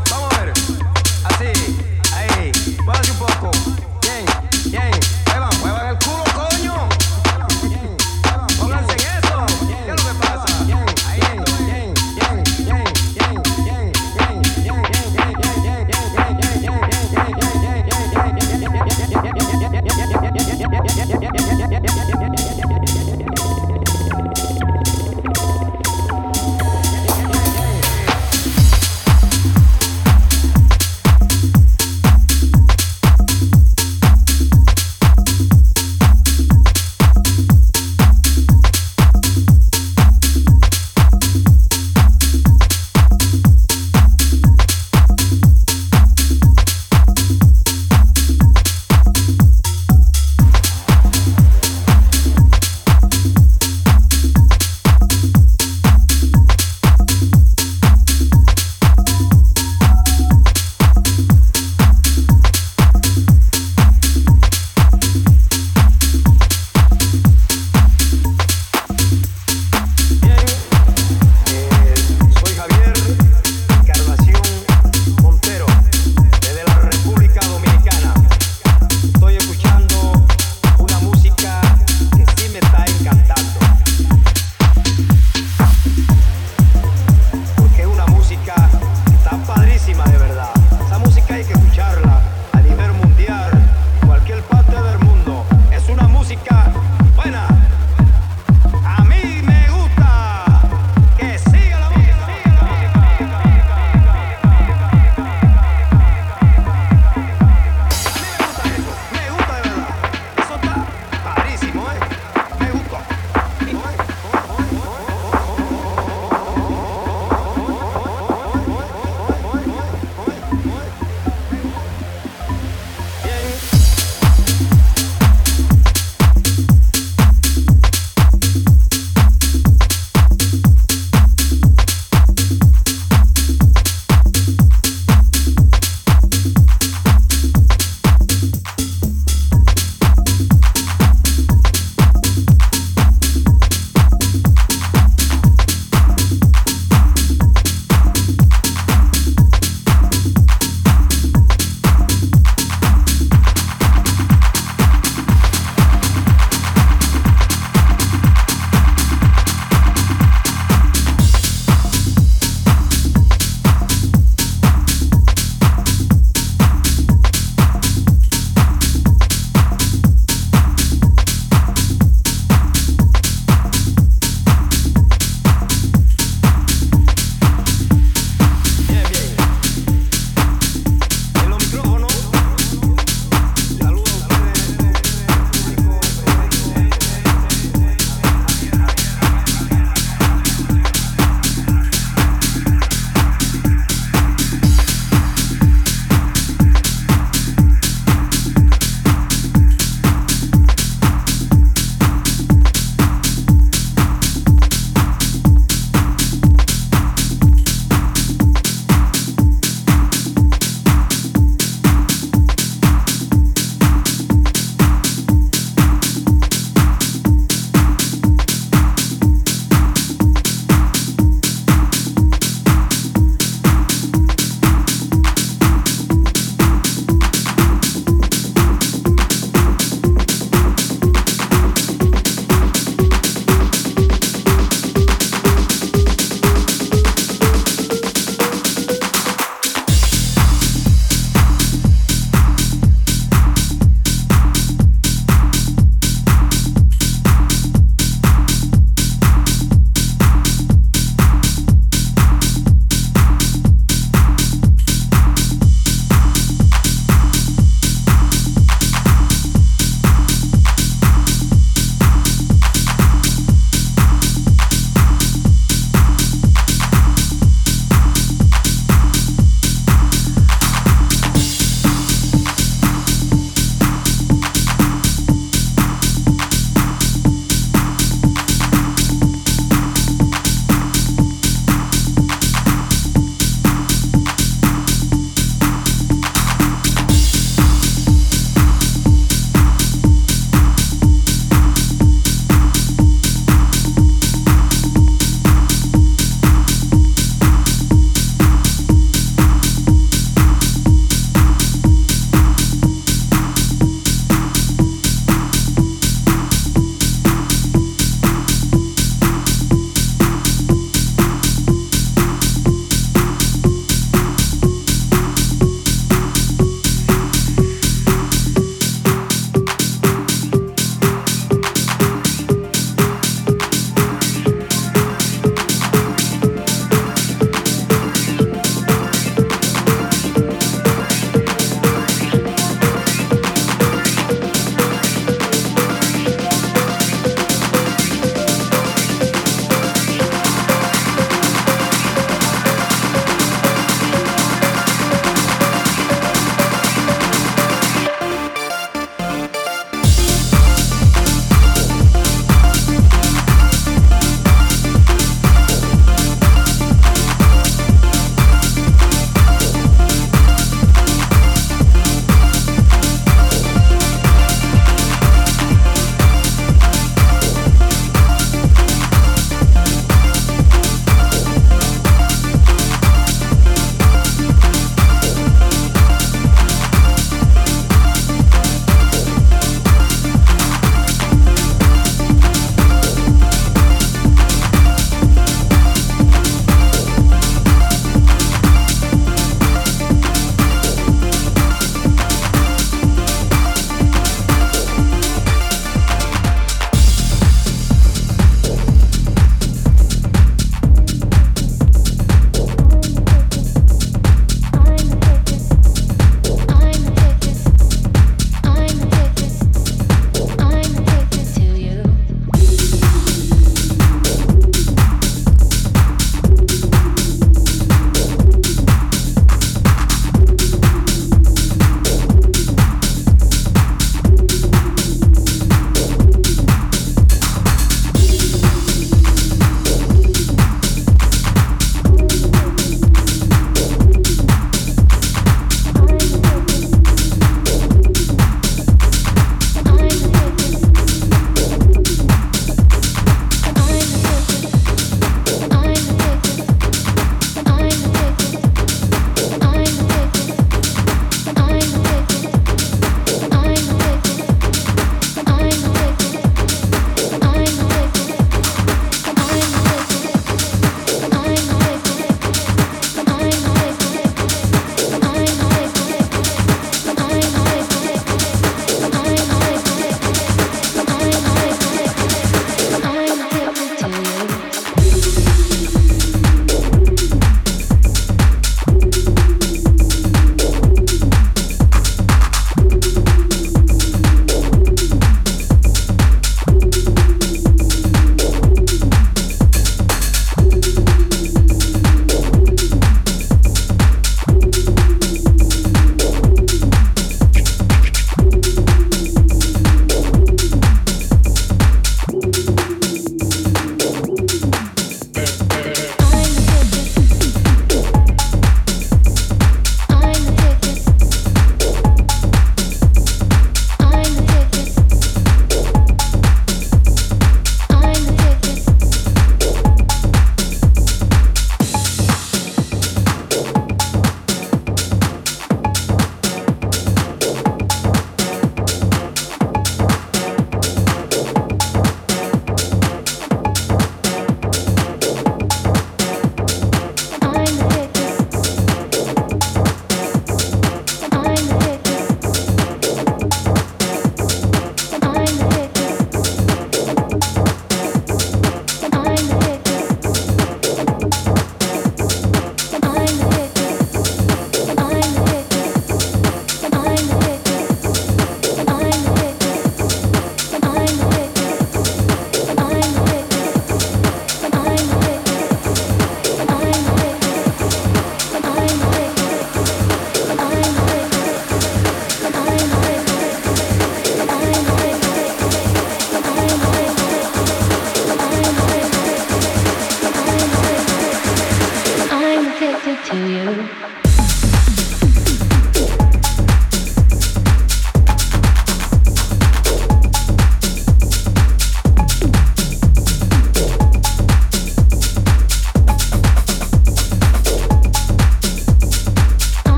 Vamos.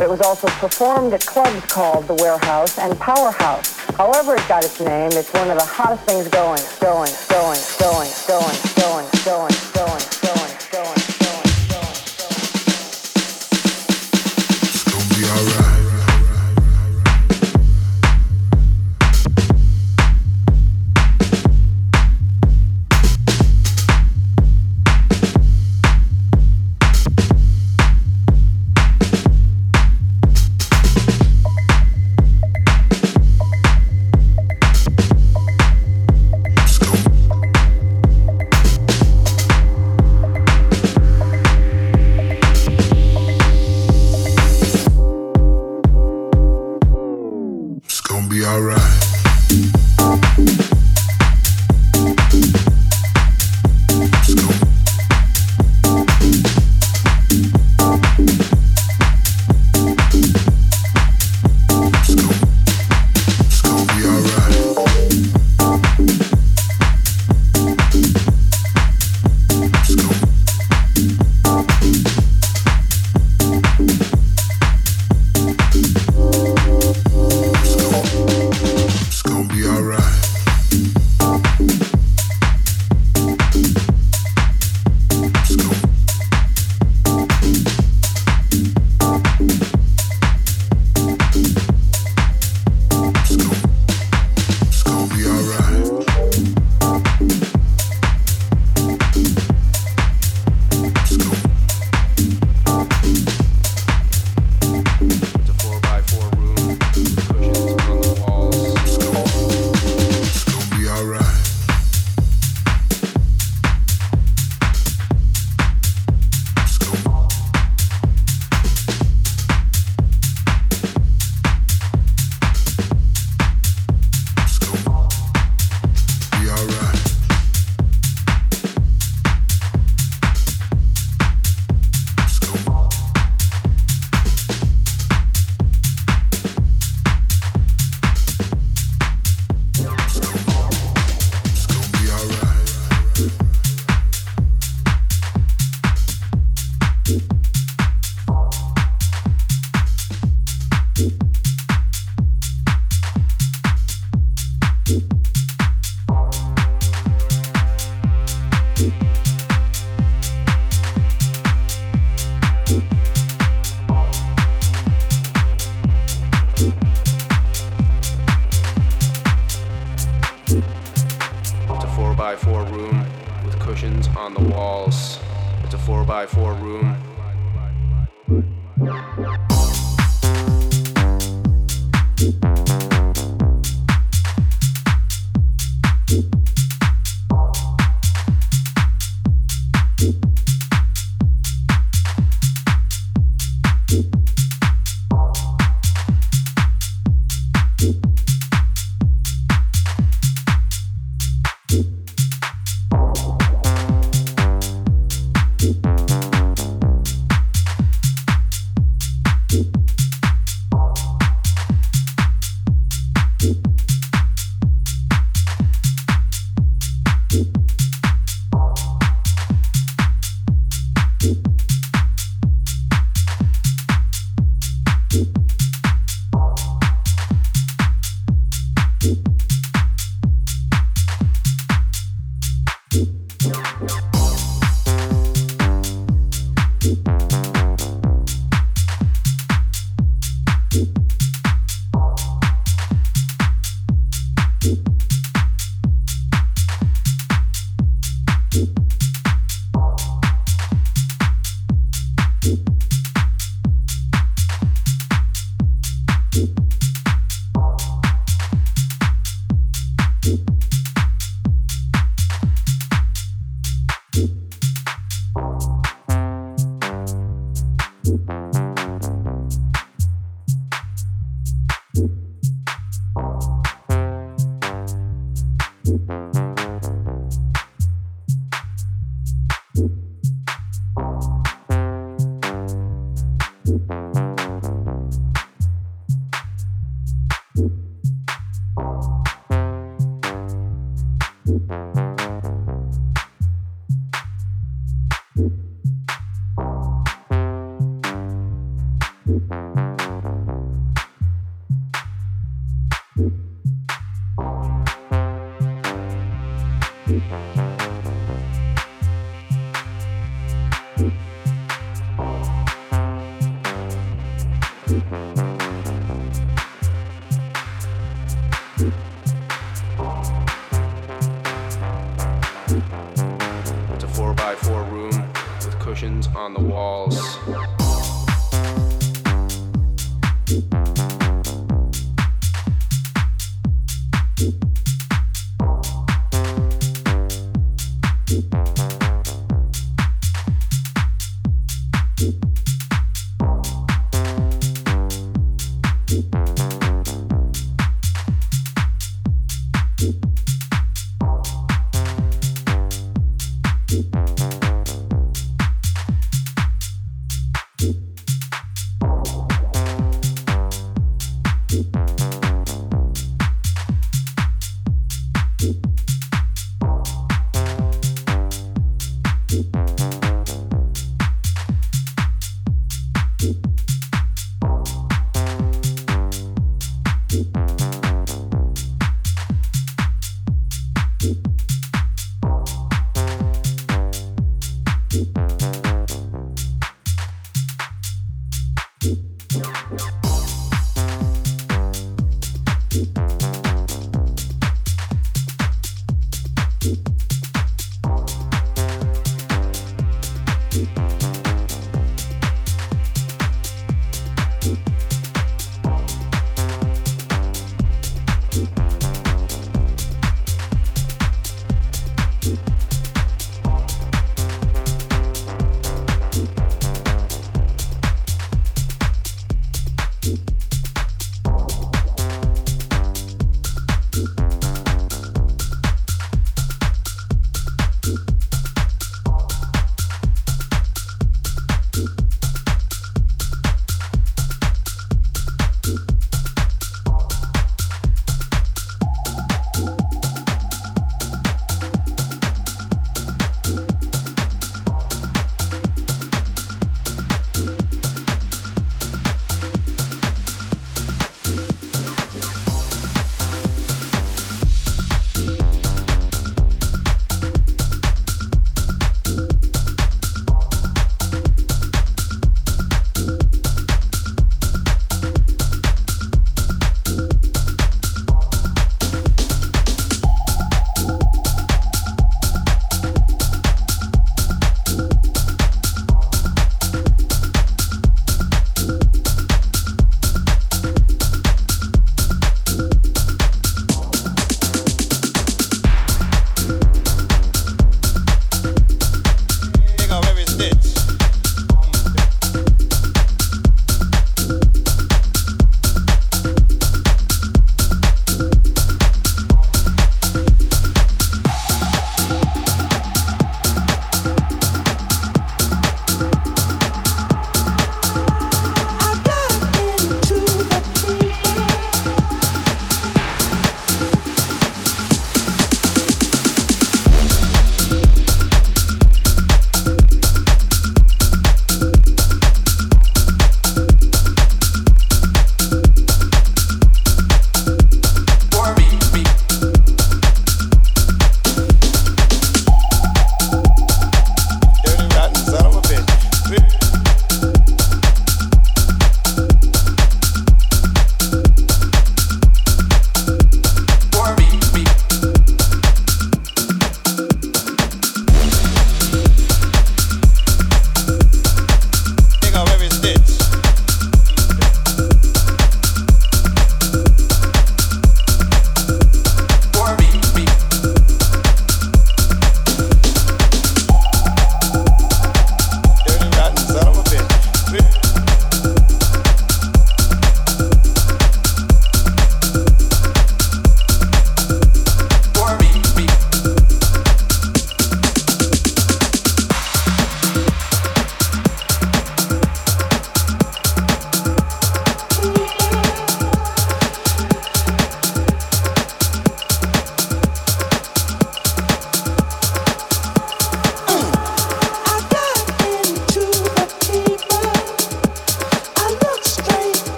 It was also performed at clubs called the Warehouse and Powerhouse. However it got its name, it's one of the hottest things going, going, going, going, going, going, going,